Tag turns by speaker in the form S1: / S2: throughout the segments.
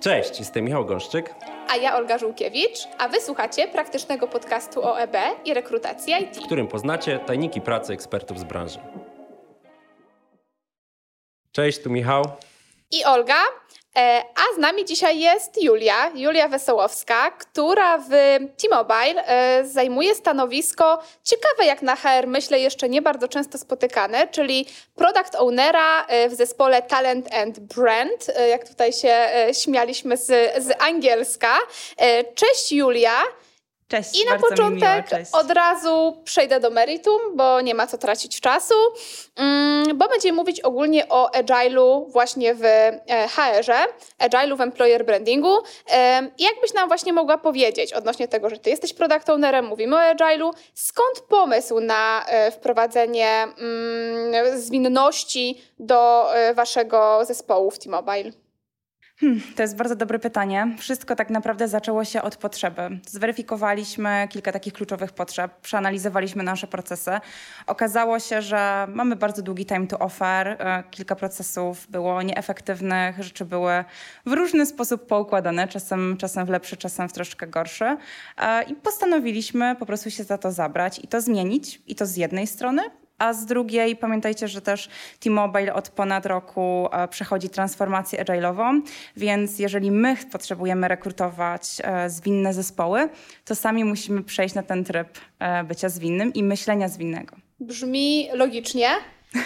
S1: Cześć, jestem Michał Gąszczyk.
S2: A ja Olga Żółkiewicz, a wysłuchacie praktycznego podcastu o EB i rekrutacji IT.
S1: W którym poznacie tajniki pracy ekspertów z branży. Cześć, tu Michał.
S2: I Olga. E, a z nami dzisiaj jest Julia, Julia Wesołowska, która w T-Mobile e, zajmuje stanowisko ciekawe jak na HR, myślę jeszcze nie bardzo często spotykane, czyli product ownera e, w zespole Talent and Brand, jak tutaj się śmialiśmy z, z angielska. Cześć Julia.
S3: Cześć,
S2: I na początek od razu przejdę do meritum, bo nie ma co tracić czasu, mm, bo będziemy mówić ogólnie o agile'u właśnie w e, HR-ze, agile'u w employer brandingu. I jakbyś nam właśnie mogła powiedzieć odnośnie tego, że ty jesteś product ownerem, mówimy o agile'u, skąd pomysł na e, wprowadzenie mm, zwinności do e, waszego zespołu w T-Mobile?
S3: Hmm, to jest bardzo dobre pytanie. Wszystko tak naprawdę zaczęło się od potrzeby. Zweryfikowaliśmy kilka takich kluczowych potrzeb, przeanalizowaliśmy nasze procesy. Okazało się, że mamy bardzo długi time to offer, e, kilka procesów było nieefektywnych, rzeczy były w różny sposób poukładane, czasem, czasem w lepszy, czasem w troszkę gorszy. E, I postanowiliśmy po prostu się za to zabrać i to zmienić, i to z jednej strony, a z drugiej pamiętajcie, że też T-Mobile od ponad roku e, przechodzi transformację agile'ową, więc jeżeli my potrzebujemy rekrutować e, zwinne zespoły, to sami musimy przejść na ten tryb e, bycia zwinnym i myślenia zwinnego.
S2: Brzmi logicznie.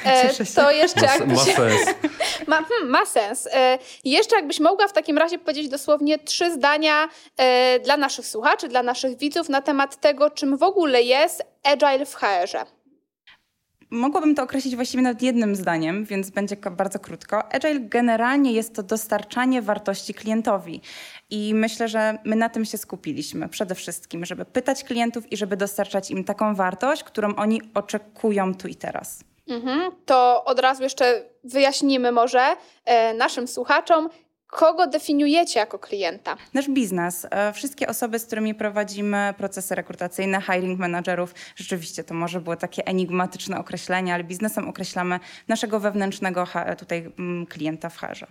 S3: to
S2: jeszcze
S1: ma, jakbyś... ma sens.
S2: ma, hmm, ma sens. jeszcze jakbyś mogła w takim razie powiedzieć dosłownie trzy zdania dla naszych słuchaczy, dla naszych widzów na temat tego, czym w ogóle jest agile w HR-ze.
S3: Mogłabym to określić właściwie nawet jednym zdaniem, więc będzie bardzo krótko. Agile generalnie jest to dostarczanie wartości klientowi. I myślę, że my na tym się skupiliśmy przede wszystkim, żeby pytać klientów i żeby dostarczać im taką wartość, którą oni oczekują tu i teraz.
S2: Mhm. To od razu jeszcze wyjaśnimy może e, naszym słuchaczom, Kogo definiujecie jako klienta?
S3: Nasz biznes. E, wszystkie osoby, z którymi prowadzimy procesy rekrutacyjne, hiring managerów, rzeczywiście to może było takie enigmatyczne określenie, ale biznesem określamy naszego wewnętrznego tutaj mm, klienta w HR.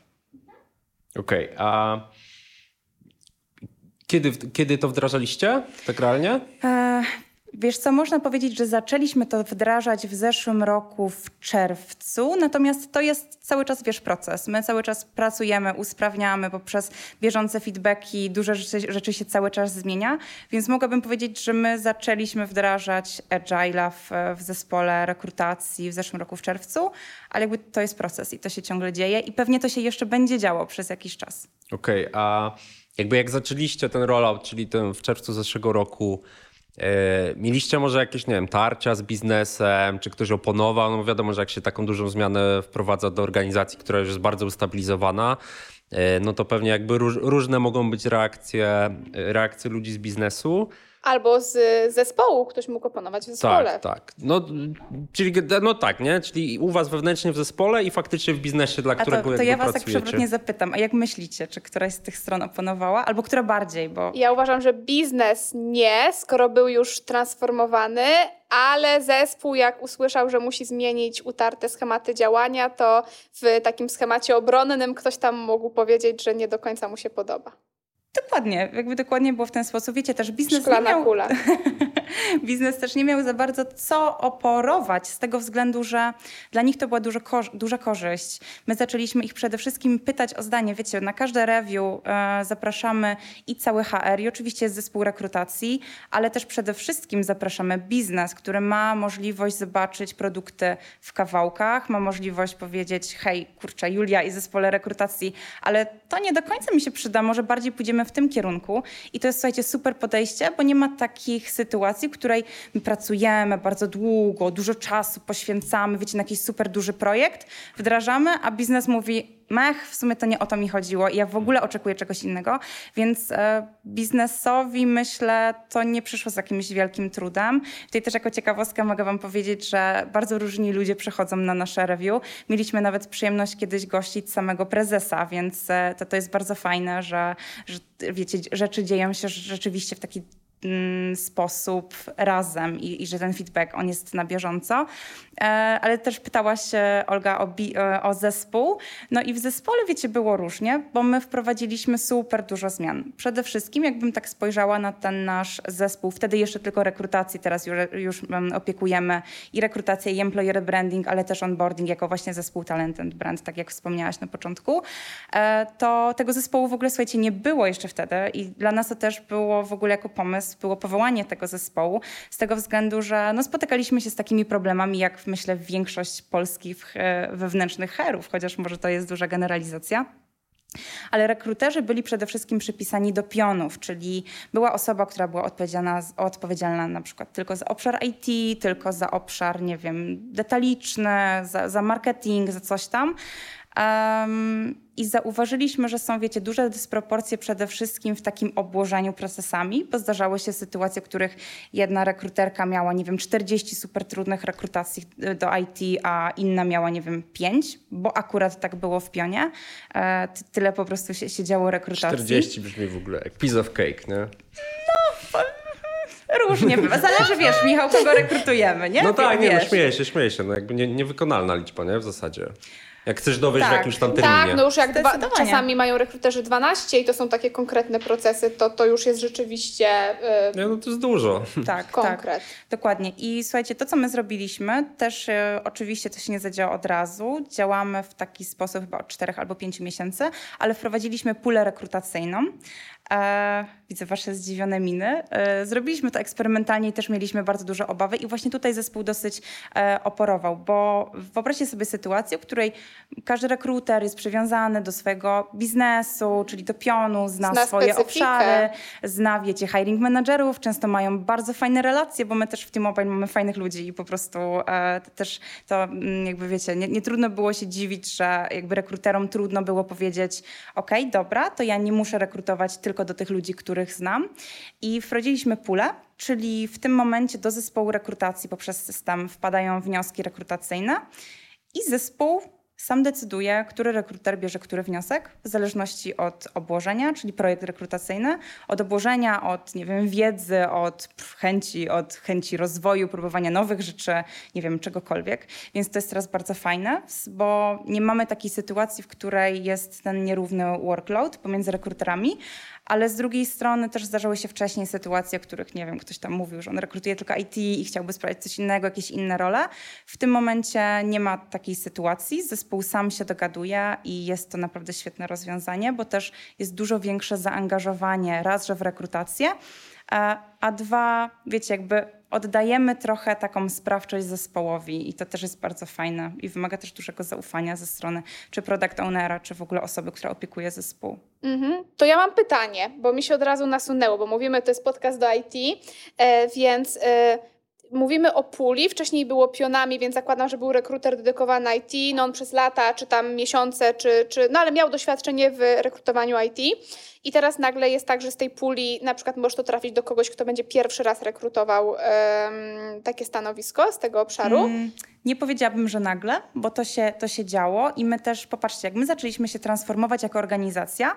S1: Okej, okay, a kiedy, kiedy to wdrażaliście tak realnie? E
S3: Wiesz co, można powiedzieć, że zaczęliśmy to wdrażać w zeszłym roku w czerwcu, natomiast to jest cały czas, wiesz, proces. My cały czas pracujemy, usprawniamy poprzez bieżące feedbacki, dużo rzeczy, rzeczy się cały czas zmienia, więc mogłabym powiedzieć, że my zaczęliśmy wdrażać Agile'a w, w zespole rekrutacji w zeszłym roku w czerwcu, ale jakby to jest proces i to się ciągle dzieje i pewnie to się jeszcze będzie działo przez jakiś czas.
S1: Okej, okay, a jakby jak zaczęliście ten rollout, czyli ten w czerwcu zeszłego roku, mieliście może jakieś, nie wiem, tarcia z biznesem, czy ktoś oponował? No wiadomo, że jak się taką dużą zmianę wprowadza do organizacji, która już jest bardzo ustabilizowana, e, no to pewnie jakby róż, różne mogą być reakcje, reakcje ludzi z biznesu
S2: albo z zespołu ktoś mógł oponować w zespole.
S1: Tak, tak. No, czyli, no tak, nie? Czyli u was wewnętrznie w zespole i faktycznie w biznesie, dla którego
S3: to, to ja was tak przewrotnie zapytam, a jak myślicie, czy któraś z tych stron oponowała, albo która bardziej? Bo...
S2: Ja uważam, że biznes nie, skoro był już transformowany, ale zespół jak usłyszał, że musi zmienić utarte schematy działania, to w takim schemacie obronnym ktoś tam mógł powiedzieć, że nie do końca mu się podoba.
S3: Dokładnie, jakby dokładnie było w ten sposób. Wiecie, też biznes
S2: Szklana
S3: nie miał...
S2: kula.
S3: biznes też nie miał za bardzo co oporować z tego względu, że dla nich to była dużo duża korzyść. My zaczęliśmy ich przede wszystkim pytać o zdanie. Wiecie, na każde review e, zapraszamy i cały HR i oczywiście jest zespół rekrutacji, ale też przede wszystkim zapraszamy biznes, który ma możliwość zobaczyć produkty w kawałkach, ma możliwość powiedzieć hej, kurczę, Julia i zespole rekrutacji, ale to nie do końca mi się przyda, może bardziej pójdziemy w tym kierunku. I to jest, słuchajcie, super podejście, bo nie ma takich sytuacji, w której my pracujemy bardzo długo, dużo czasu poświęcamy, wiecie, na jakiś super duży projekt, wdrażamy, a biznes mówi, mech, w sumie to nie o to mi chodziło ja w ogóle oczekuję czegoś innego, więc e, biznesowi myślę, to nie przyszło z jakimś wielkim trudem. Tutaj też jako ciekawostkę mogę wam powiedzieć, że bardzo różni ludzie przychodzą na nasze review. Mieliśmy nawet przyjemność kiedyś gościć samego prezesa, więc e, to, to jest bardzo fajne, że, że wiecie, rzeczy dzieją się rzeczywiście w taki sposób razem i, i, że ten feedback on jest na bieżąco. E, ale też pytałaś Olga o, bi, e, o zespół. No i w zespole wiecie było różnie, bo my wprowadziliśmy super dużo zmian. Przede wszystkim jakbym tak spojrzała na ten nasz zespół, wtedy jeszcze tylko rekrutację, teraz już, już opiekujemy i rekrutację i employer branding, ale też onboarding jako właśnie zespół talent and brand, tak jak wspomniałaś na początku, e, to tego zespołu w ogóle słuchajcie nie było jeszcze wtedy i dla nas to też było w ogóle jako pomysł, było powołanie tego zespołu z tego względu, że no, spotykaliśmy się z takimi problemami, jak myślę większość polskich e, wewnętrznych herów, chociaż może to jest duża generalizacja. Ale rekruterzy byli przede wszystkim przypisani do pionów, czyli była osoba, która była odpowiedzialna, odpowiedzialna na przykład tylko za obszar IT, tylko za obszar, nie wiem, detaliczny, za, za marketing, za coś tam. Um, I zauważyliśmy, że są, wiecie, duże dysproporcje przede wszystkim w takim obłożeniu procesami, bo zdarzały się sytuacje, w których jedna rekruterka miała, nie wiem, 40 super trudnych rekrutacji do IT, a inna miała, nie wiem, 5, bo akurat tak było w pionie. E, tyle po prostu się, się działo rekrutacji.
S1: 40 brzmi w ogóle jak piece of cake, nie?
S3: No, Różnie bywa. Zależy, wiesz, Michał, kogo rekrutujemy, nie?
S1: No tak, wiesz. nie, no śmieję się, śmieję się. No jakby nie, niewykonalna liczba, nie? W zasadzie. Jak chcesz dowieść tak. w jakimś tam terminie.
S2: Tak, no już jak dwa, czasami mają rekruterzy 12 i to są takie konkretne procesy, to to już jest rzeczywiście
S1: yy, no to jest dużo.
S3: Tak, tak, konkret. Tak, dokładnie. I słuchajcie, to co my zrobiliśmy, też yy, oczywiście to się nie zadziała od razu. Działamy w taki sposób chyba od 4 albo 5 miesięcy, ale wprowadziliśmy pulę rekrutacyjną. E, widzę wasze zdziwione miny. E, zrobiliśmy to eksperymentalnie i też mieliśmy bardzo duże obawy i właśnie tutaj zespół dosyć e, oporował, bo wyobraźcie sobie sytuację, w której każdy rekruter jest przywiązany do swojego biznesu, czyli do pionu, zna, zna swoje specyfikę. obszary, zna, wiecie, hiring managerów, często mają bardzo fajne relacje, bo my też w tym mobile mamy fajnych ludzi i po prostu e, też to mm, jakby wiecie, nie, nie, trudno było się dziwić, że jakby rekruterom trudno było powiedzieć, ok, dobra, to ja nie muszę rekrutować tylko do tych ludzi, których znam i wprowadziliśmy pulę, czyli w tym momencie do zespołu rekrutacji poprzez system wpadają wnioski rekrutacyjne i zespół sam decyduje, który rekruter bierze który wniosek, w zależności od obłożenia, czyli projekt rekrutacyjny, od obłożenia, od nie wiem, wiedzy, od chęci, od chęci rozwoju, próbowania nowych rzeczy, nie wiem, czegokolwiek. Więc to jest teraz bardzo fajne, bo nie mamy takiej sytuacji, w której jest ten nierówny workload pomiędzy rekruterami, ale z drugiej strony też zdarzały się wcześniej sytuacje, w których, nie wiem, ktoś tam mówił, że on rekrutuje tylko IT i chciałby sprawdzić coś innego, jakieś inne role. W tym momencie nie ma takiej sytuacji. Zespół sam się dogaduje i jest to naprawdę świetne rozwiązanie, bo też jest dużo większe zaangażowanie raz, że w rekrutację, a dwa, wiecie, jakby oddajemy trochę taką sprawczość zespołowi i to też jest bardzo fajne i wymaga też dużego zaufania ze strony czy product ownera, czy w ogóle osoby, która opiekuje zespół.
S2: Mhm. To ja mam pytanie, bo mi się od razu nasunęło, bo mówimy, to jest podcast do IT, e, więc... E, mówimy o puli, wcześniej było pionami, więc zakładam, że był rekruter dedykowany IT, no on przez lata, czy tam miesiące, czy, czy no ale miał doświadczenie w rekrutowaniu IT i teraz nagle jest tak, że z tej puli na przykład możesz to trafić do kogoś, kto będzie pierwszy raz rekrutował um, takie stanowisko z tego obszaru. Mm,
S3: nie powiedziałabym, że nagle, bo to się, to się działo i my też, popatrzcie, jak my zaczęliśmy się transformować jako organizacja,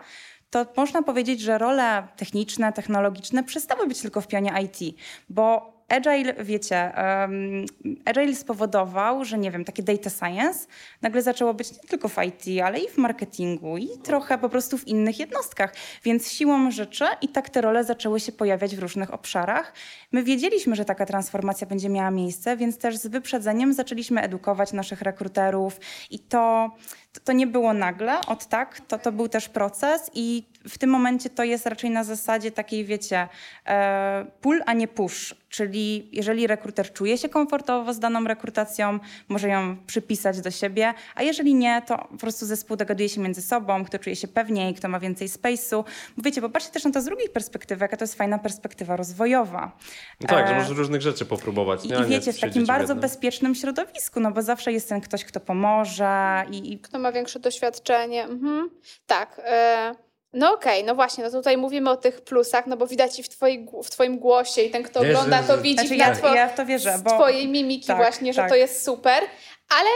S3: to można powiedzieć, że role techniczne, technologiczne przestały być tylko w pionie IT, bo Agile, wiecie, um, Agile spowodował, że nie wiem, takie data science nagle zaczęło być nie tylko w IT, ale i w marketingu i trochę po prostu w innych jednostkach. Więc siłą rzeczy i tak te role zaczęły się pojawiać w różnych obszarach. My wiedzieliśmy, że taka transformacja będzie miała miejsce, więc też z wyprzedzeniem zaczęliśmy edukować naszych rekruterów i to, to, to nie było nagle, od tak, to, to był też proces i w tym momencie to jest raczej na zasadzie takiej, wiecie, e, pull, a nie push. Czyli jeżeli rekruter czuje się komfortowo z daną rekrutacją, może ją przypisać do siebie, a jeżeli nie, to po prostu zespół dogaduje się między sobą, kto czuje się pewniej, kto ma więcej space'u. Bo wiecie, popatrzcie też na to z drugiej perspektywy, jaka to jest fajna perspektywa rozwojowa.
S1: No tak, e, że możesz różnych rzeczy popróbować.
S3: Nie? I, wiecie, w takim bardzo bezpiecznym środowisku, no bo zawsze jest ten ktoś, kto pomoże. I,
S2: Kto ma większe doświadczenie. Mhm. Tak. E no okej, okay, no właśnie, no tutaj mówimy o tych plusach, no bo widać i w, twoi, w twoim głosie i ten, kto ogląda, to widzi znaczy, ja,
S3: ja w to wierzę,
S2: bo... z twojej mimiki tak, właśnie, że tak. to jest super. Ale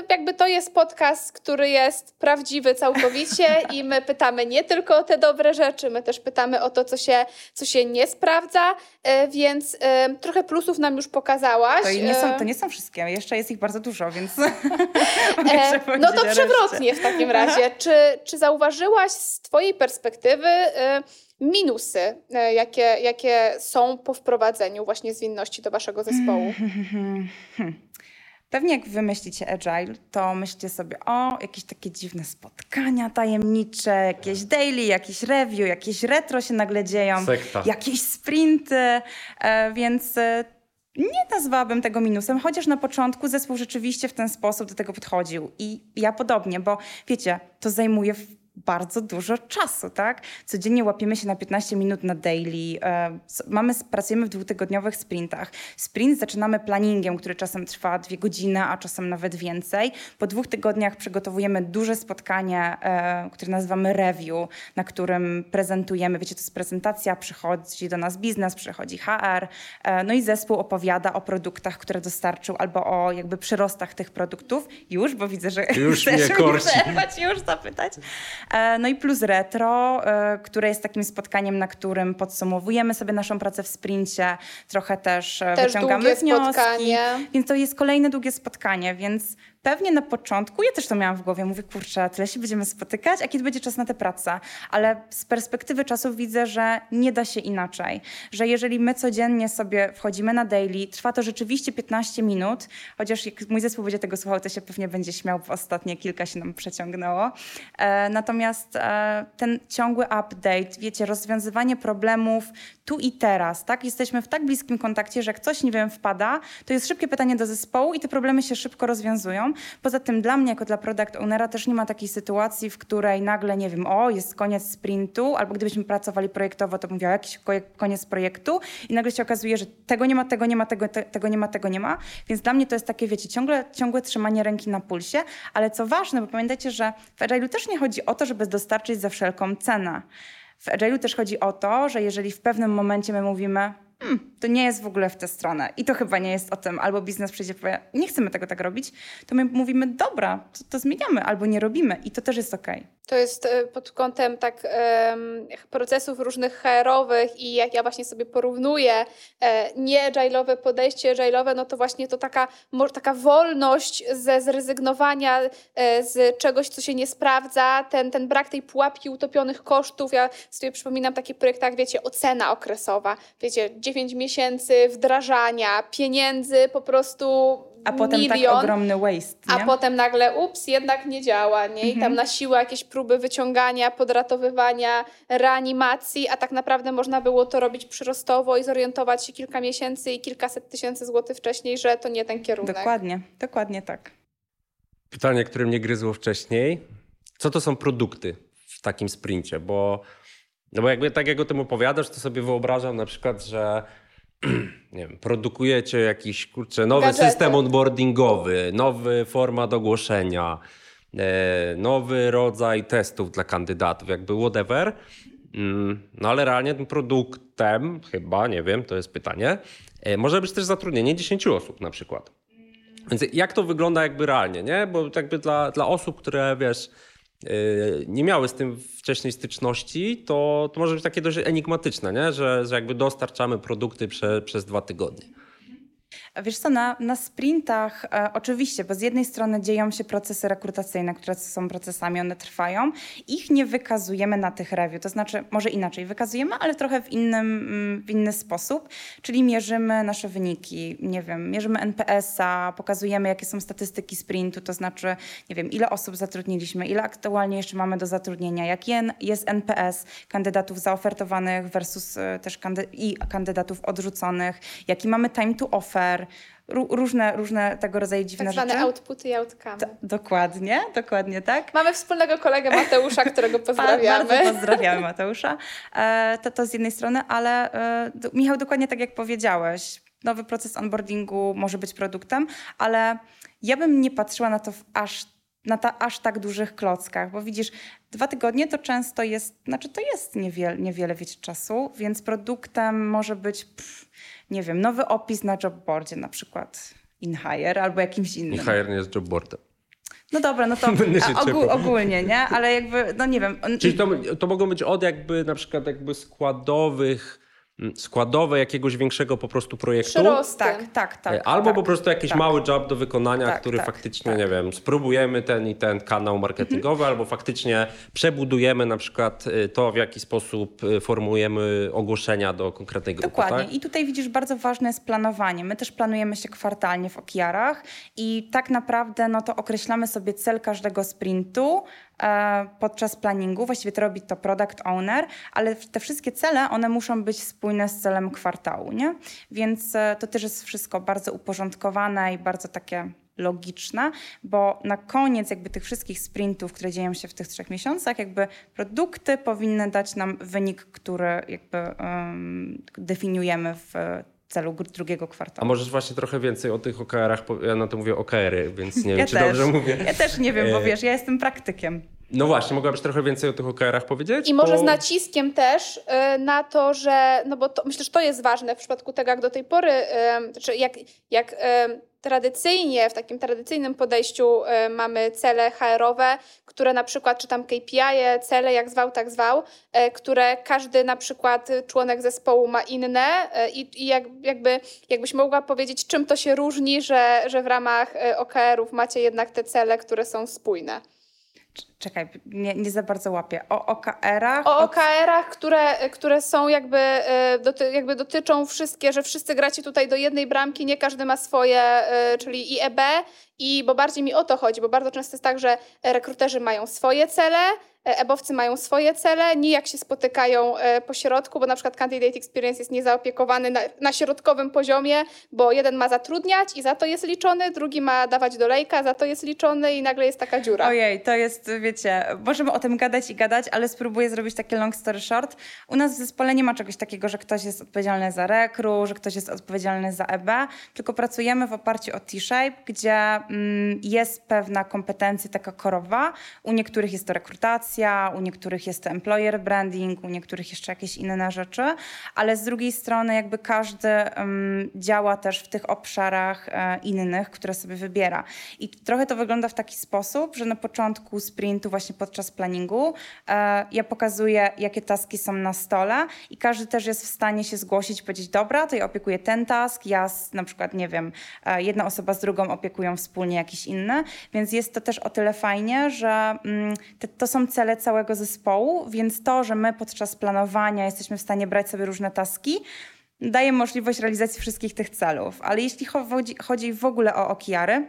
S2: y, jakby to jest podcast, który jest prawdziwy całkowicie i my pytamy nie tylko o te dobre rzeczy, my też pytamy o to, co się, co się nie sprawdza, y, więc y, trochę plusów nam już pokazałaś.
S3: To nie, są, to nie są wszystkie, jeszcze jest ich bardzo dużo, więc
S2: e, No to przewrotnie w takim razie. Czy, czy zauważyłaś z twojej perspektywy minusy, jakie, jakie są po wprowadzeniu właśnie zwinności do waszego zespołu?
S3: Pewnie jak wymyślicie agile, to myślicie sobie o jakieś takie dziwne spotkania tajemnicze, jakieś daily, jakiś review, jakieś retro się nagle dzieją,
S1: Sekta.
S3: jakieś sprinty, e, więc e, nie nazwałabym tego minusem, chociaż na początku zespół rzeczywiście w ten sposób do tego podchodził. I ja podobnie, bo wiecie, to zajmuje bardzo dużo czasu, tak? Codziennie łapiemy się na 15 minut na daily. E, mamy, pracujemy w dwutygodniowych sprintach. Sprint zaczynamy planningiem, który czasem trwa dwie godziny, a czasem nawet więcej. Po dwóch tygodniach przygotowujemy duże spotkanie, e, które nazywamy review, na którym prezentujemy, wiecie, to jest prezentacja, przychodzi do nas biznes, przychodzi HR, e, no i zespół opowiada o produktach, które dostarczył, albo o jakby przyrostach tych produktów. Już, bo widzę, że
S1: już chcesz mnie
S3: przerwać, już zapytać. E, no i plus retro, e, które jest takim spotkaniem, na którym podsumowujemy sobie naszą pracę w sprincie, trochę też,
S2: e, też
S3: wyciągamy wnioski.
S2: Spotkanie.
S3: Więc to jest kolejne długie spotkanie, więc pewnie na początku, ja też to miałam w głowie, mówię, kurczę, tyle się będziemy spotykać, a kiedy będzie czas na tę pracę? Ale z perspektywy czasu widzę, że nie da się inaczej. Że jeżeli my codziennie sobie wchodzimy na daily, trwa to rzeczywiście 15 minut, chociaż jak mój zespół będzie tego słuchał, to się pewnie będzie śmiał, bo ostatnie kilka się nam przeciągnęło. E, natomiast e, ten ciągły update, wiecie, rozwiązywanie problemów tu i teraz, tak? Jesteśmy w tak bliskim kontakcie, że jak coś, nie wiem, wpada, to jest szybkie pytanie do zespołu i te problemy się szybko rozwiązują. Poza tym dla mnie, jako dla product ownera, też nie ma takiej sytuacji, w której nagle, nie wiem, o, jest koniec sprintu, albo gdybyśmy pracowali projektowo, to mówiła jakiś koniec projektu i nagle się okazuje, że tego nie ma, tego nie ma, tego, te, tego nie ma, tego nie ma. Więc dla mnie to jest takie, wiecie, ciągle, ciągłe trzymanie ręki na pulsie, ale co ważne, bo pamiętajcie, że w Agile'u też nie chodzi o to, żeby dostarczyć za wszelką cenę. W Agile'u też chodzi o to, że jeżeli w pewnym momencie my mówimy, hmm, to nie jest w ogóle w tę stronę i to chyba nie jest o tym, albo biznes przyjdzie powie, nie chcemy tego tak robić, to my mówimy, dobra, to, to zmieniamy, albo nie robimy i to też jest okej. Okay.
S2: To jest e, pod kątem tak um, procesów różnych HR-owych i jak ja właśnie sobie porównuję e, nie agile'owe podejście, agile'owe, no to właśnie to taka, taka wolność ze zrezygnowania e, z czegoś, co się nie sprawdza, ten, ten brak tej pułapki utopionych kosztów. Ja sobie przypominam takie projekty, jak wiecie, ocena okresowa, wiecie, 9 miesięcy wdrażania, pieniędzy po prostu
S3: a potem
S2: tak
S3: milion, tak ogromny waste.
S2: Nie? A potem nagle, ups, jednak nie działa, nie? I tam mhm. na siłę jakieś próby wyciągania, podratowywania, reanimacji, a tak naprawdę można było to robić przyrostowo i zorientować się kilka miesięcy i kilkaset tysięcy złotych wcześniej, że to nie ten kierunek.
S3: Dokładnie, dokładnie tak.
S1: Pytanie, które mnie gryzło wcześniej. Co to są produkty w takim sprincie? Bo, no bo jakby tak jak o tym opowiadasz, to sobie wyobrażam na przykład, że nie wiem, produkujecie jakiś kurczę, nowy Gadżety. system onboardingowy, nowy format ogłoszenia, e, nowy rodzaj testów dla kandydatów, jakby whatever. Mm, no ale realnie tym produktem, chyba, nie wiem, to jest pytanie, e, może być też zatrudnienie 10 osób na przykład. Więc jak to wygląda jakby realnie, nie? Bo jakby dla, dla osób, które wiesz, nie miały z tym wcześniej styczności, to, to może być takie dość enigmatyczne, nie? Że, że jakby dostarczamy produkty prze, przez dwa tygodnie.
S3: Wiesz co, na, na sprintach e, oczywiście, bo z jednej strony dzieją się procesy rekrutacyjne, które są procesami, one trwają. Ich nie wykazujemy na tych review, to znaczy może inaczej wykazujemy, ale trochę w, innym, mm, w inny sposób, czyli mierzymy nasze wyniki, nie wiem, mierzymy NPS-a, pokazujemy jakie są statystyki sprintu, to znaczy, nie wiem, ile osób zatrudniliśmy, ile aktualnie jeszcze mamy do zatrudnienia, jaki jest NPS kandydatów zaofertowanych versus e, też kandy i kandydatów odrzuconych, jaki mamy time to offer, różne, różne tego rodzaju dziwne
S2: tak
S3: rzeczy.
S2: Tak zwane outputy i outcome.
S3: dokładnie, dokładnie tak.
S2: Mamy wspólnego kolegę Mateusza, którego pozdrawiamy.
S3: Bardzo pozdrawiamy Mateusza. E, to, to z jednej strony, ale e, Michał, dokładnie tak jak powiedziałeś, nowy proces onboardingu może być produktem, ale ja bym nie patrzyła na to w aż na ta, aż tak dużych klockach, bo widzisz, dwa tygodnie to często jest, znaczy to jest niewiele, niewiele wiecie, czasu, więc produktem może być pff, nie wiem, nowy opis na jobboardzie na przykład. InHire albo jakimś innym.
S1: InHire nie jest jobboardem.
S3: No dobra, no to ogół, ogólnie, nie? Ale jakby, no nie wiem.
S1: Czyli to, to mogą być od jakby na przykład jakby składowych składowe jakiegoś większego po prostu projektu.
S2: Przyrosty.
S3: Tak, tak, tak.
S1: E, albo
S3: tak,
S1: po prostu jakiś
S3: tak.
S1: mały job do wykonania,
S3: tak,
S1: który
S3: tak,
S1: faktycznie,
S3: tak.
S1: nie wiem, spróbujemy ten i ten kanał marketingowy, albo faktycznie przebudujemy na przykład y, to, w jaki sposób y, formułujemy ogłoszenia do konkretnej grupy.
S3: Dokładnie.
S1: Tak?
S3: I tutaj widzisz, bardzo ważne jest planowanie. My też planujemy się kwartalnie w OKR-ach i tak naprawdę no to określamy sobie cel każdego sprintu, podczas planningu. Właściwie to robi to product owner, ale te wszystkie cele, one muszą być spójne z celem kwartału, nie? Więc e, to też jest wszystko bardzo uporządkowane i bardzo takie logiczne, bo na koniec jakby tych wszystkich sprintów, które dzieją się w tych trzech miesiącach, jakby produkty powinny dać nam wynik, który jakby um, definiujemy w celu drugiego kwartału.
S1: A możesz właśnie trochę więcej o tych OKR-ach, ja na to mówię OKR-y, więc nie
S3: ja
S1: wiem, czy
S3: też.
S1: dobrze mówię.
S3: Ja też nie wiem, bo e, wiesz, ja jestem praktykiem.
S1: No właśnie, mogłabyś trochę więcej o tych OKR-ach powiedzieć?
S2: I może z naciskiem też y, na to, że, no bo to, myślę, że to jest ważne w przypadku tego, jak do tej pory, y, czy jak, jak y, tradycyjnie, w takim tradycyjnym podejściu mamy cele HR-owe, które na przykład, czy tam KPI, -e, cele jak zwał, tak zwał, które każdy na przykład członek zespołu ma inne i, i jak, jakby, jakbyś mogła powiedzieć, czym to się różni, że, że w ramach OKR-ów macie jednak te cele, które są spójne.
S3: Czekaj, nie, nie za bardzo łapię. O OKR-ach?
S2: O OKR-ach, które, które są jakby, e, doty, jakby dotyczą wszystkie, że wszyscy gracie tutaj do jednej bramki, nie każdy ma swoje, e, czyli IEB, i bo bardziej mi o to chodzi, bo bardzo często jest tak, że rekruterzy mają swoje cele, ebowcy mają swoje cele, nijak się spotykają e, po środku, bo na przykład Candidate Experience jest niezaopiekowany na, na środkowym poziomie, bo jeden ma zatrudniać i za to jest liczony, drugi ma dawać dolejka, za to jest liczony i nagle jest taka dziura.
S3: Ojej, to jest, wiecie, możemy o tym gadać i gadać, ale spróbuję zrobić takie long story short. U nas w zespole nie ma czegoś takiego, że ktoś jest odpowiedzialny za rekru, że ktoś jest odpowiedzialny za EB, tylko pracujemy w oparciu o T-Shape, gdzie mm, jest pewna kompetencja taka korowa. U niektórych jest to rekrutacja, u niektórych jest to employer branding, u niektórych jeszcze jakieś inne rzeczy, ale z drugiej strony jakby każdy um, działa też w tych obszarach e, innych, które sobie wybiera. I trochę to wygląda w taki sposób, że na początku sprintu, właśnie podczas planningu, e, ja pokazuję, jakie taski są na stole i każdy też jest w stanie się zgłosić powiedzieć, dobra, to ja opiekuję ten task, ja z, na przykład, nie wiem, e, jedna osoba z drugą opiekują wspólnie jakiś inny, więc jest to też o tyle fajnie, że mm, te, to są cele cele całego zespołu, więc to, że my podczas planowania jesteśmy w stanie brać sobie różne taski, daje możliwość realizacji wszystkich tych celów. Ale jeśli chodzi, chodzi w ogóle o okiary,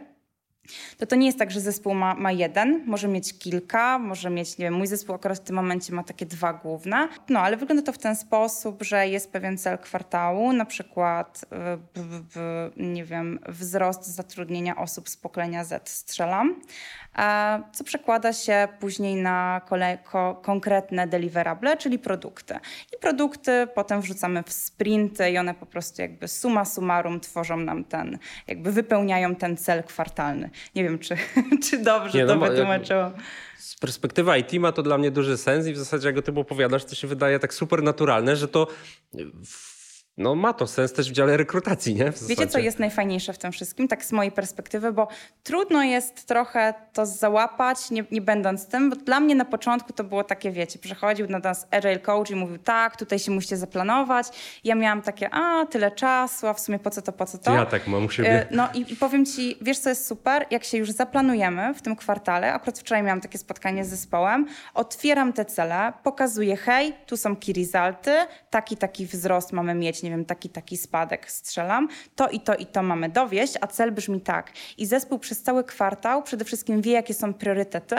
S3: to to nie jest tak, że zespół ma, ma jeden, może mieć kilka, może mieć, nie wiem, mój zespół akurat w tym momencie ma takie dwa główne. No, ale wygląda to w ten sposób, że jest pewien cel kwartału, na przykład, w, w, nie wiem, wzrost zatrudnienia osób z pokolenia Z strzelam, co przekłada się później na kolej, ko, konkretne deliverable, czyli produkty. I produkty potem wrzucamy w sprinty i one po prostu jakby suma summarum tworzą nam ten, jakby wypełniają ten cel kwartalny. Nie wiem, czy, czy dobrze Nie, to no, wytłumaczyłam.
S1: Z perspektywy IT ma to dla mnie duży sens i w zasadzie jak o tym opowiadasz, to się wydaje tak super naturalne, że to no ma to sens też w dziale rekrutacji, nie?
S3: Wiecie, co jest najfajniejsze w tym wszystkim, tak z mojej perspektywy, bo trudno jest trochę to załapać, nie, nie będąc tym, bo dla mnie na początku to było takie, wiecie, przychodził na nas agile coach i mówił, tak, tutaj się musicie zaplanować. Ja miałam takie, a, tyle czasu, a w sumie po co to, po co to?
S1: Ja tak mam u siebie.
S3: Y, no i, i powiem ci, wiesz, co jest super? Jak się już zaplanujemy w tym kwartale, akurat wczoraj miałam takie spotkanie z zespołem, otwieram te cele, pokazuję, hej, tu są key resulty, taki, taki wzrost mamy mieć, nie wiem, taki, taki spadek strzelam, to i to i to mamy dowieść, a cel brzmi tak. I zespół przez cały kwartał przede wszystkim wie, jakie są priorytety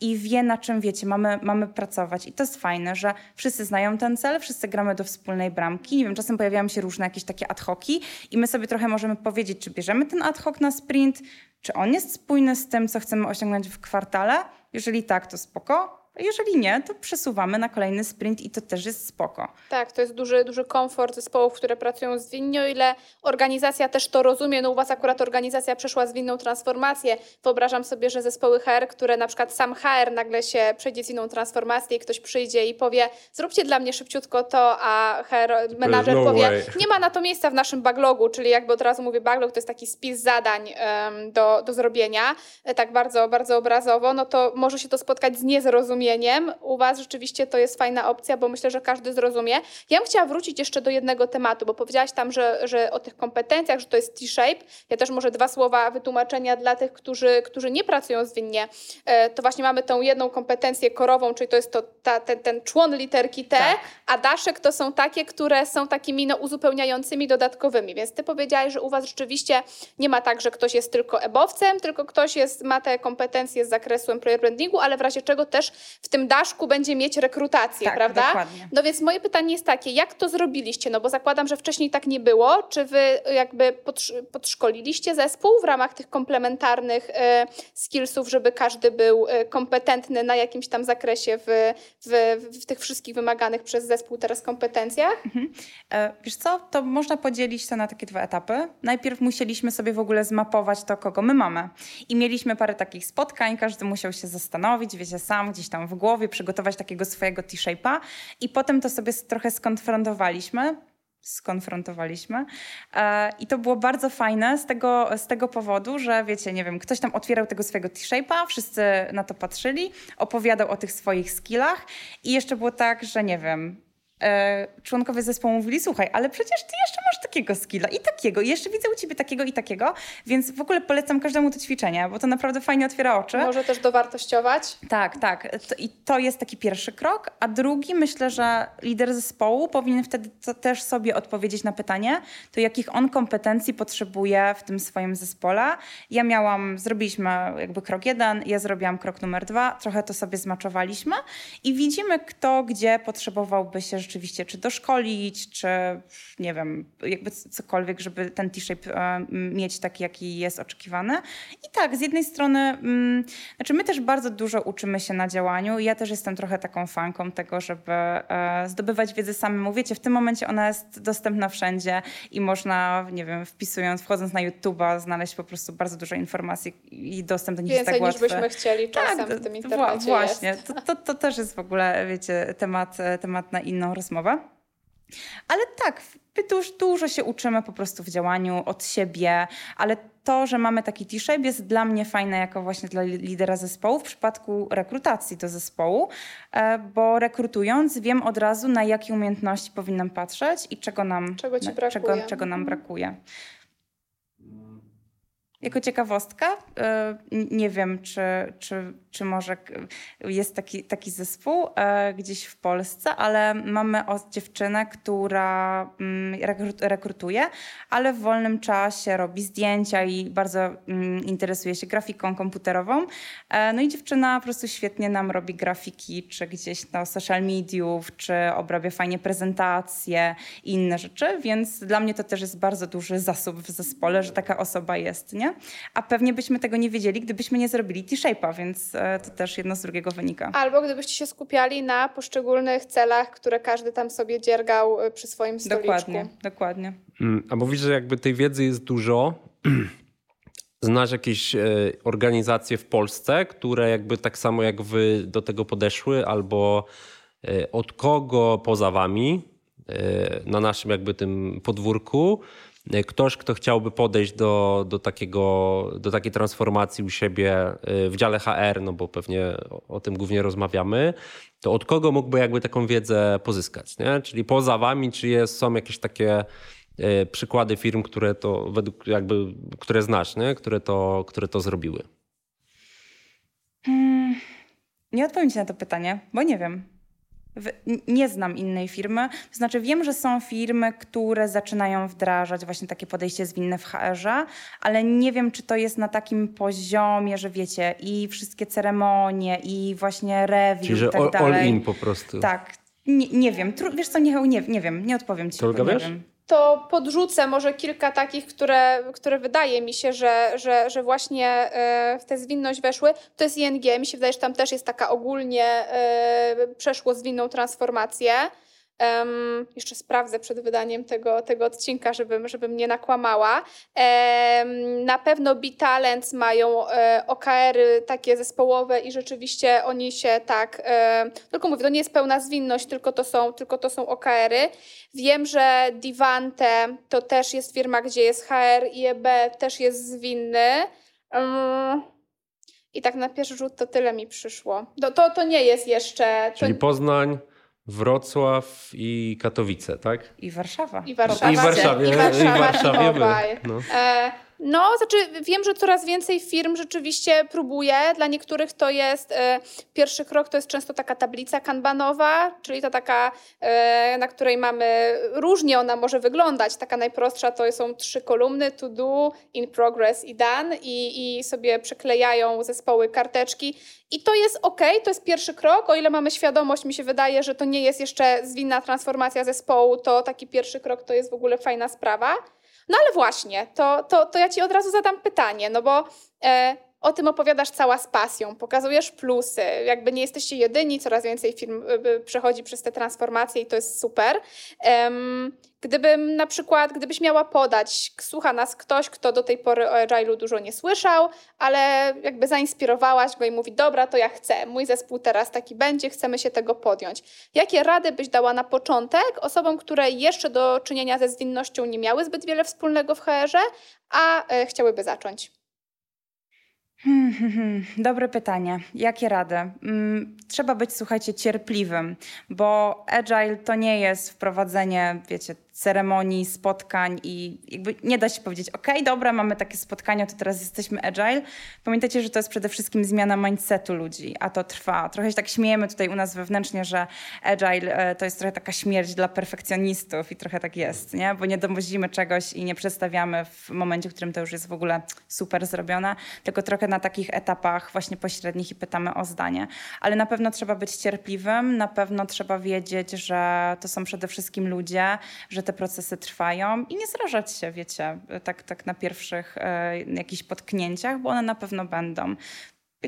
S3: i wie, na czym, wiecie, mamy, mamy pracować. I to jest fajne, że wszyscy znają ten cel, wszyscy gramy do wspólnej bramki. Nie wiem, czasem pojawiają się różne jakieś takie ad hoci i my sobie trochę możemy powiedzieć, czy bierzemy ten ad hoc na sprint, czy on jest spójny z tym, co chcemy osiągnąć w kwartale. Jeżeli tak, to spoko Jeżeli nie, to przesuwamy na kolejny sprint i to też jest spoko.
S2: Tak, to jest duży, duży komfort zespołów, które pracują zwinnie, o ile organizacja też to rozumie. No u Was akurat organizacja przeszła zwinną transformację. Wyobrażam sobie, że zespoły HR, które na przykład sam HR nagle się przejdzie zwinną transformację i ktoś przyjdzie i powie zróbcie dla mnie szybciutko to, a HR menadżer no powie way. nie ma na to miejsca w naszym backlogu, czyli jakby od razu mówię backlog to jest taki spis zadań um, do, do zrobienia, e, tak bardzo, bardzo obrazowo, no to może się to spotkać z niezrozumieniem. U Was rzeczywiście to jest fajna opcja, bo myślę, że każdy zrozumie. Ja bym chciała wrócić jeszcze do jednego tematu, bo powiedziałaś tam, że, że o tych kompetencjach, że to jest T-shape. Ja też może dwa słowa wytłumaczenia dla tych, którzy, którzy nie pracują zwinnie. E, to właśnie mamy tą jedną kompetencję korową, czyli to jest to, ta, ten, ten człon literki T, tak. a daszek to są takie, które są takimi no, uzupełniającymi dodatkowymi. Więc ty powiedziałaś, że u Was rzeczywiście nie ma tak, że ktoś jest tylko ebowcem, tylko ktoś jest, ma te kompetencje z zakresu employer brandingu, ale w razie czego też w tym daszku będzie mieć rekrutację,
S3: tak,
S2: prawda?
S3: Dokładnie.
S2: No więc moje pytanie jest takie, jak to zrobiliście? No bo zakładam, że wcześniej tak nie było. Czy wy jakby podszkoliliście zespół w ramach tych komplementarnych e, skillsów, żeby każdy był e, kompetentny na jakimś tam zakresie w, w, w tych wszystkich wymaganych przez zespół teraz kompetencjach? Mhm.
S3: E, wiesz co, to można podzielić to na takie dwa etapy. Najpierw musieliśmy sobie w ogóle zmapować to, kogo my mamy. I mieliśmy parę takich spotkań, każdy musiał się zastanowić, wiecie, sam gdzieś tam w głowie, przygotować takiego swojego T-shape'a i potem to sobie trochę skonfrontowaliśmy skonfrontowaliśmy. E, I to było bardzo fajne z tego, z tego powodu, że wiecie, nie wiem, ktoś tam otwierał tego swojego T-shape'a, wszyscy na to patrzyli, opowiadał o tych swoich skillach i jeszcze było tak, że nie wiem, członkowie zespołu mówili, słuchaj, ale przecież ty jeszcze masz takiego skilla i takiego, i jeszcze widzę u ciebie takiego i takiego, więc w ogóle polecam każdemu to ćwiczenie, bo to naprawdę fajnie otwiera oczy.
S2: Może też dowartościować.
S3: Tak, tak. I to jest taki pierwszy krok, a drugi myślę, że lider zespołu powinien wtedy też sobie odpowiedzieć na pytanie, to jakich on kompetencji potrzebuje w tym swoim zespole. Ja miałam, zrobiliśmy jakby krok jeden, ja zrobiłam krok numer dwa, trochę to sobie zmaczowaliśmy i widzimy kto gdzie potrzebowałby się rzeczywiście czy doszkolić, czy nie wiem, jakby cokolwiek, żeby ten T-shape e, mieć taki, jaki jest oczekiwany. I tak, z jednej strony, mm, znaczy my też bardzo dużo uczymy się na działaniu. Ja też jestem trochę taką fanką tego, żeby e, zdobywać wiedzę samemu. Wiecie, w tym momencie ona jest dostępna wszędzie i można, nie wiem, wpisując, wchodząc na YouTube'a, znaleźć po prostu bardzo dużo informacji i dostęp do nich
S2: Więcej
S3: jest tak
S2: łatwy. Niż byśmy chcieli czasem tak, w tym internecie
S3: Właśnie, to, to, to też jest w ogóle, wiecie, temat, temat na inną rozmowę. Ale tak, dużo, dużo się uczymy po prostu w działaniu od siebie, ale to, że mamy taki T-shape jest dla mnie fajne jako właśnie dla lidera zespołu w przypadku rekrutacji do zespołu, e, bo rekrutując wiem od razu na jakie umiejętności powinnam patrzeć i czego nam,
S2: czego,
S3: brakuje. czego, czego nam mhm. brakuje. Jako ciekawostka, e, nie wiem, czy, czy, czy może jest taki, taki zespół e, gdzieś w Polsce, ale mamy dziewczynę, która mm, rekrutuje, ale w wolnym czasie robi zdjęcia i bardzo mm, interesuje się grafiką komputerową. E, no i dziewczyna po prostu świetnie nam robi grafiki, czy gdzieś na social mediów, czy obrabia fajnie prezentacje i inne rzeczy, więc dla mnie to też jest bardzo duży zasób w zespole, że taka osoba jest, nie? A pewnie byśmy tego nie wiedzieli, gdybyśmy nie zrobili T-Shape'a, więc e, to też jedno z drugiego wynika.
S2: Albo gdybyście się skupiali na poszczególnych celach, które każdy tam sobie dziergał e, przy swoim stoliczku.
S3: Dokładnie, dokładnie.
S1: Mm, a mówisz, że jakby tej wiedzy jest dużo. Znasz jakieś e, organizacje w Polsce, które jakby tak samo jak wy do tego podeszły, albo od kogo poza wami na naszym jakby tym podwórku ktoś, kto chciałby podejść do, do, takiego, do takiej transformacji u siebie e, w dziale HR, no bo pewnie o, tym głównie rozmawiamy, to od kogo mógłby jakby taką wiedzę pozyskać? Nie? Czyli poza wami, czy jest, są jakieś takie e, przykłady firm, które to według jakby, które znasz, nie? Które, to, które to zrobiły?
S3: Hmm, nie odpowiem ci na to pytanie, bo nie wiem nie znam innej firmy. To znaczy wiem, że są firmy, które zaczynają wdrażać właśnie takie podejście zwinne w HR-ze, ale nie wiem, czy to jest na takim poziomie, że wiecie, i wszystkie ceremonie, i właśnie review
S1: Czyli,
S3: i tak
S1: all, all in po prostu.
S3: Tak. Nie, nie wiem. Wiesz co, nie, nie, nie wiem, nie odpowiem ci.
S1: Olga, wiesz?
S3: Wiem.
S2: To podrzucę może kilka takich, które, które wydaje mi się, że, że, że właśnie e, w tę zwinność weszły. To jest ING. Mi się wydaje, że tam też jest taka ogólnie e, przeszło zwinną transformację. Um, jeszcze sprawdzę przed wydaniem tego, tego odcinka, żebym, żebym nie nakłamała. Um, na pewno B-Talents mają e, OKR-y takie zespołowe i rzeczywiście oni się tak, e, tylko mówię, to nie jest pełna zwinność, tylko to są, tylko to są OKR-y. Wiem, że Divante to też jest firma, gdzie jest HR i EB też jest zwinny. Um, I tak na pierwszy rzut to tyle mi przyszło. To, to, to nie jest jeszcze...
S1: Czyli to... Poznań, Wrocław i Katowice, tak?
S3: I Warszawa.
S2: I Warszawa.
S1: I Warszawie. I Warszawie, I Warszawie no.
S2: E, no, znaczy wiem, że coraz więcej firm rzeczywiście próbuje. Dla niektórych to jest e, pierwszy krok, to jest często taka tablica kanbanowa, czyli to taka, e, na której mamy, różnie ona może wyglądać. Taka najprostsza to są trzy kolumny, to do, in progress i done i, i sobie przyklejają zespoły karteczki. I to jest ok, to jest pierwszy krok. O ile mamy świadomość, mi się wydaje, że to nie jest jeszcze zwinna transformacja zespołu, to taki pierwszy krok to jest w ogóle fajna sprawa. No ale właśnie, to, to, to ja ci od razu zadam pytanie, no bo e, o tym opowiadasz cała z pasją, pokazujesz plusy, jakby nie jesteście jedyni, coraz więcej firm e, e, przechodzi przez te transformacje i to jest super. Gdybym na przykład, gdybyś miała podać, słucha nas ktoś, kto do tej pory o Agile'u dużo nie słyszał, ale jakby zainspirowałaś go i mówi, dobra, to ja chcę, mój zespół teraz taki będzie, chcemy się tego podjąć. Jakie rady byś dała na początek osobom, które jeszcze do czynienia ze zwinnością nie miały zbyt wiele wspólnego w HR-ze, a e, chciałyby zacząć?
S3: Hmm, hmm, hmm. Dobre pytanie. Jakie rady? Hmm, trzeba być, słuchajcie, cierpliwym, bo agile to nie jest wprowadzenie, wiecie, ceremonii, spotkań i jakby nie da się powiedzieć, ok, dobra, mamy takie spotkania, to teraz jesteśmy agile. Pamiętajcie, że to jest przede wszystkim zmiana mindsetu ludzi, a to trwa. Trochę się tak śmiejemy tutaj u nas wewnętrznie, że agile e, to jest trochę taka śmierć dla perfekcjonistów i trochę tak jest, nie? bo nie dowozimy czegoś i nie przedstawiamy w momencie, w którym to już jest w ogóle super zrobione, tylko trochę na takich etapach właśnie pośrednich i pytamy o zdanie. Ale na pewno trzeba być cierpliwym, na pewno trzeba wiedzieć, że to są przede wszystkim ludzie, że te procesy trwają i nie zrażać się, wiecie, tak, tak na pierwszych e, jakichś potknięciach, bo one na pewno będą.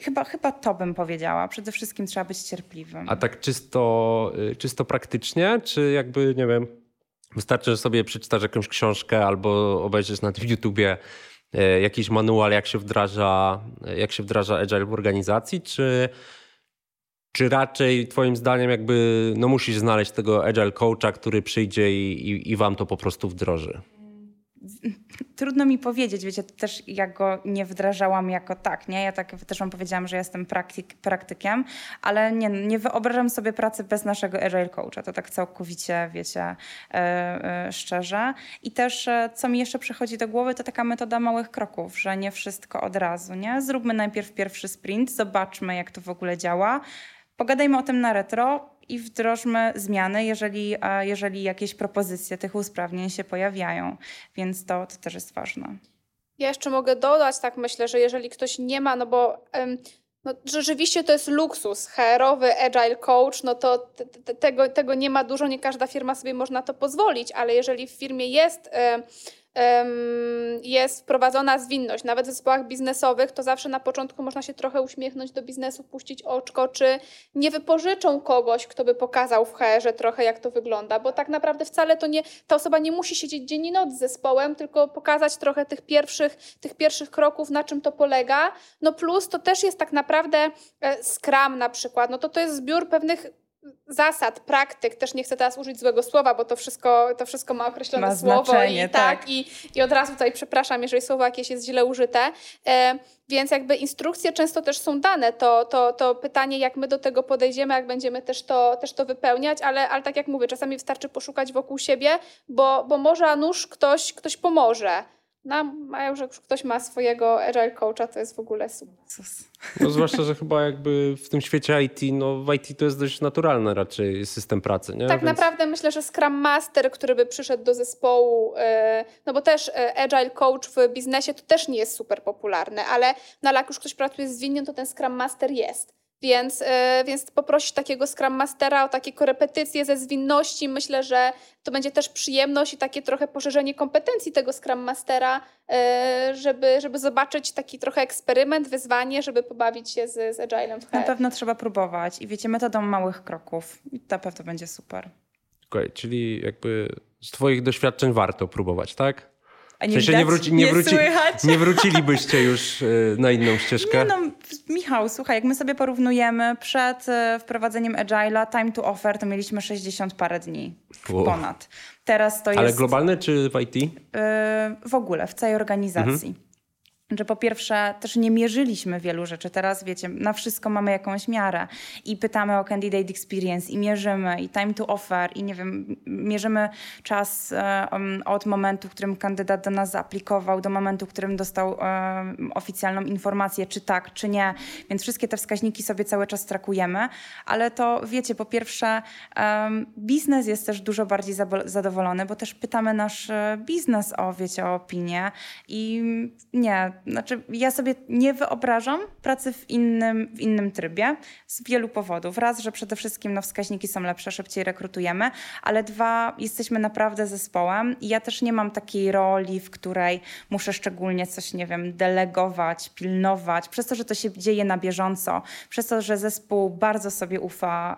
S3: Chyba, chyba to bym powiedziała. Przede wszystkim trzeba być cierpliwym.
S1: A tak czysto, y, czysto praktycznie, czy jakby, nie wiem, wystarczy, że sobie przeczytasz jakąś książkę albo obejrzysz na YouTubie e, jakiś manual, jak się wdraża, jak się wdraża agile w organizacji, czy czy raczej twoim zdaniem jakby no musisz znaleźć tego agile coacha, który przyjdzie i, i, i wam to po prostu wdroży?
S3: Trudno mi powiedzieć, wiecie, też jak go nie wdrażałam jako tak, nie? Ja tak też wam powiedziałam, że jestem praktyk, praktykiem, ale nie, nie wyobrażam sobie pracy bez naszego agile coacha, to tak całkowicie, wiecie, e, e, szczerze. I też, e, co mi jeszcze przychodzi do głowy, to taka metoda małych kroków, że nie wszystko od razu, nie? Zróbmy najpierw pierwszy sprint, zobaczmy, jak to w ogóle działa, Pogadajmy o tym na retro i wdrożmy zmiany, jeżeli, jeżeli jakieś propozycje tych usprawnień się pojawiają. Więc to, to też jest ważne.
S2: Ja jeszcze mogę dodać, tak myślę, że jeżeli ktoś nie ma, no bo no, rzeczywiście to jest luksus. HR-owy agile coach, no to te, te, tego, tego nie ma dużo, nie każda firma sobie można to pozwolić, ale jeżeli w firmie jest jest wprowadzona zwinność, nawet w zespołach biznesowych, to zawsze na początku można się trochę uśmiechnąć do biznesu, puścić oczko, czy nie wypożyczą kogoś, kto by pokazał w HR-ze trochę, jak to wygląda, bo tak naprawdę wcale to nie, ta osoba nie musi siedzieć dzień i noc z zespołem, tylko pokazać trochę tych pierwszych, tych pierwszych kroków, na czym to polega. No plus to też jest tak naprawdę e, Scrum na przykład, no to to jest zbiór pewnych zasad, praktyk, też nie chcę teraz użyć złego słowa, bo to wszystko, to wszystko ma określone
S3: ma
S2: słowo
S3: i tak,
S2: tak, I, i od razu tutaj przepraszam, jeżeli słowo jakieś jest źle użyte. E, więc jakby instrukcje często też są dane, to, to, to pytanie, jak my do tego podejdziemy, jak będziemy też to, też to wypełniać, ale, ale tak jak mówię, czasami wystarczy poszukać wokół siebie, bo, bo może a nuż ktoś, ktoś pomoże. No, a już jak ktoś ma swojego agile coacha, to jest w ogóle super.
S1: No zwłaszcza, że chyba jakby w tym świecie IT, no w IT to jest dość naturalny raczej system pracy, nie?
S2: Tak Więc... naprawdę myślę, że Scrum Master, który by przyszedł do zespołu, e, no bo też e, agile coach w biznesie to też nie jest super popularne, ale, no ale jak już ktoś pracuje z zwinnie, to ten Scrum Master jest. Więc, e, więc poprosić takiego Scrum Mastera o takie korepetycje ze zwinności. Myślę, że to będzie też przyjemność i takie trochę poszerzenie kompetencji tego Scrum Mastera, e, żeby, żeby zobaczyć taki trochę eksperyment, wyzwanie, żeby pobawić się z, z Agilem w HR.
S3: Na pewno trzeba próbować i wiecie, metodą małych kroków. I na pewno będzie super.
S1: Okay, czyli jakby z twoich doświadczeń warto próbować, tak?
S3: A nie,
S1: w sensie nie, wróci, nie, wróci, nie wrócilibyście już y, na inną ścieżkę?
S3: Nie no, Michał, słuchaj, jak my sobie porównujemy przed y, wprowadzeniem Agile'a, time to offer, to mieliśmy 60 parę dni wow. ponad. Teraz to
S1: Ale
S3: jest...
S1: Ale globalne czy w IT? Yy,
S3: w ogóle, w całej organizacji. Mhm że po pierwsze też nie mierzyliśmy wielu rzeczy. Teraz wiecie, na wszystko mamy jakąś miarę i pytamy o candidate experience i mierzymy i time to offer i nie wiem, mierzymy czas um, od momentu, w którym kandydat do nas zaaplikował, do momentu, w którym dostał um, oficjalną informację, czy tak, czy nie. Więc wszystkie te wskaźniki sobie cały czas trakujemy, ale to wiecie, po pierwsze um, biznes jest też dużo bardziej zadowolony, bo też pytamy nasz e, biznes o, wiecie, o opinię i nie, znaczy, ja sobie nie wyobrażam pracy w innym, w innym trybie z wielu powodów. Raz, że przede wszystkim no, wskaźniki są lepsze, szybciej rekrutujemy, ale dwa, jesteśmy naprawdę zespołem i ja też nie mam takiej roli, w której muszę szczególnie coś, nie wiem, delegować, pilnować, przez to, że to się dzieje na bieżąco, przez to, że zespół bardzo sobie ufa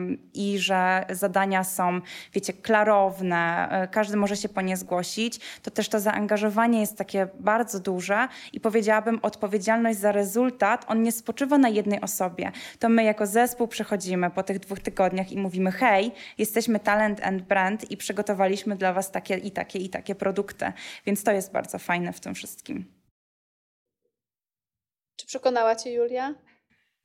S3: yy, i że zadania są, wiecie, klarowne, yy, każdy może się po nie zgłosić, to też to zaangażowanie jest takie bardzo duże i powiedziałabym, odpowiedzialność za rezultat, on nie spoczywa na jednej osobie. To my jako zespół przechodzimy po tych dwóch tygodniach i mówimy, hej, jesteśmy talent and brand i przygotowaliśmy dla was takie i takie i takie produkty. Więc to jest bardzo fajne w tym wszystkim.
S2: Czy przekonała cię Julia?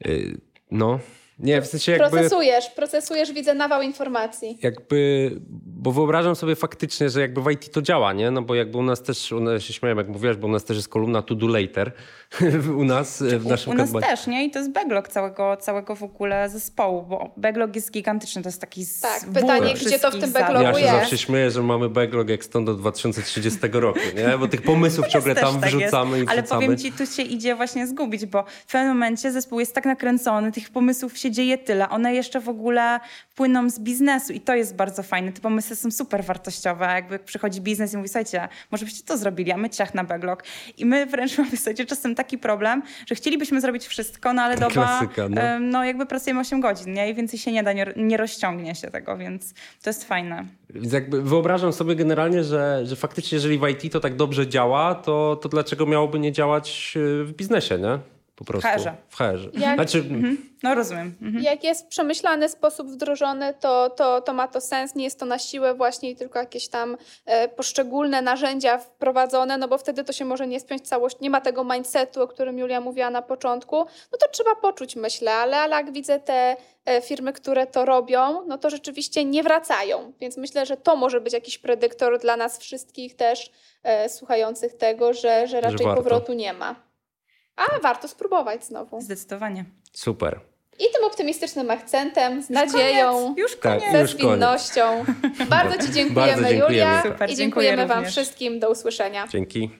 S1: Yy, no, nie, w sensie jakby...
S2: Procesujesz, procesujesz, widzę nawał informacji.
S1: Jakby, bo wyobrażam sobie faktycznie, że jakby w IT to działa, nie? No bo jakby u nas też, u nas się śmiałem, jak mówiłaś, bo u nas też jest kolumna to do later u nas w naszym
S3: U, u nas też, nie? I to jest backlog całego, całego w ogóle zespołu, bo backlog jest gigantyczny, to jest taki
S2: Tak, pytanie, gdzie to w tym backlogu
S1: jest?
S2: Ja
S1: się zawsze śmieję, że mamy backlog jak stąd do 2030 roku, nie? Bo tych pomysłów ciągle tam tak wrzucamy jest. i
S3: wrzucamy. Ale powiem ci, tu się idzie właśnie zgubić, bo w pewnym momencie zespół jest tak nakręcony, tych pomysłów się dzieje tyle. One jeszcze w ogóle płyną z biznesu i to jest bardzo fajne. Te pomysły są super wartościowe. Jakby przychodzi biznes i mówi, słuchajcie, może byście to zrobili, a my ciach na backlog. I my wręcz mamy, słuchajcie, czasem taki problem, że chcielibyśmy zrobić wszystko, no ale doba, Klasyka, no. no jakby pracujemy 8 godzin, nie? I więcej się nie da, nie, nie rozciągnie się tego, więc to jest fajne.
S1: Więc jakby wyobrażam sobie generalnie, że, że faktycznie jeżeli w IT to tak dobrze działa, to, to dlaczego miałoby nie działać w biznesie, nie? Po prostu.
S3: W HR-ze.
S1: W HR-ze. Jak... Znaczy... Mhm.
S3: No rozumiem.
S2: Mhm. Jak jest przemyślany sposób wdrożony, to, to, to ma to sens. Nie jest to na siłę właśnie tylko jakieś tam e, poszczególne narzędzia wprowadzone, no bo wtedy to się może nie spiąć całość. Nie ma tego mindsetu, o którym Julia mówiła na początku. No to trzeba poczuć, myślę, ale, ale jak widzę te e, firmy, które to robią, no to rzeczywiście nie wracają. Więc myślę, że to może być jakiś predyktor dla nas wszystkich też e, słuchających tego, że, że raczej że powrotu nie ma. A warto spróbować znowu.
S3: Zdecydowanie.
S1: Super.
S2: I tym optymistycznym akcentem, z już nadzieją,
S3: koniec, już koniec.
S2: ze zwinnością. Bardzo Ci dziękujemy,
S1: Bardzo dziękujemy.
S2: Julia.
S3: Super,
S2: I dziękujemy Wam wszystkim. Do usłyszenia.
S1: Dzięki.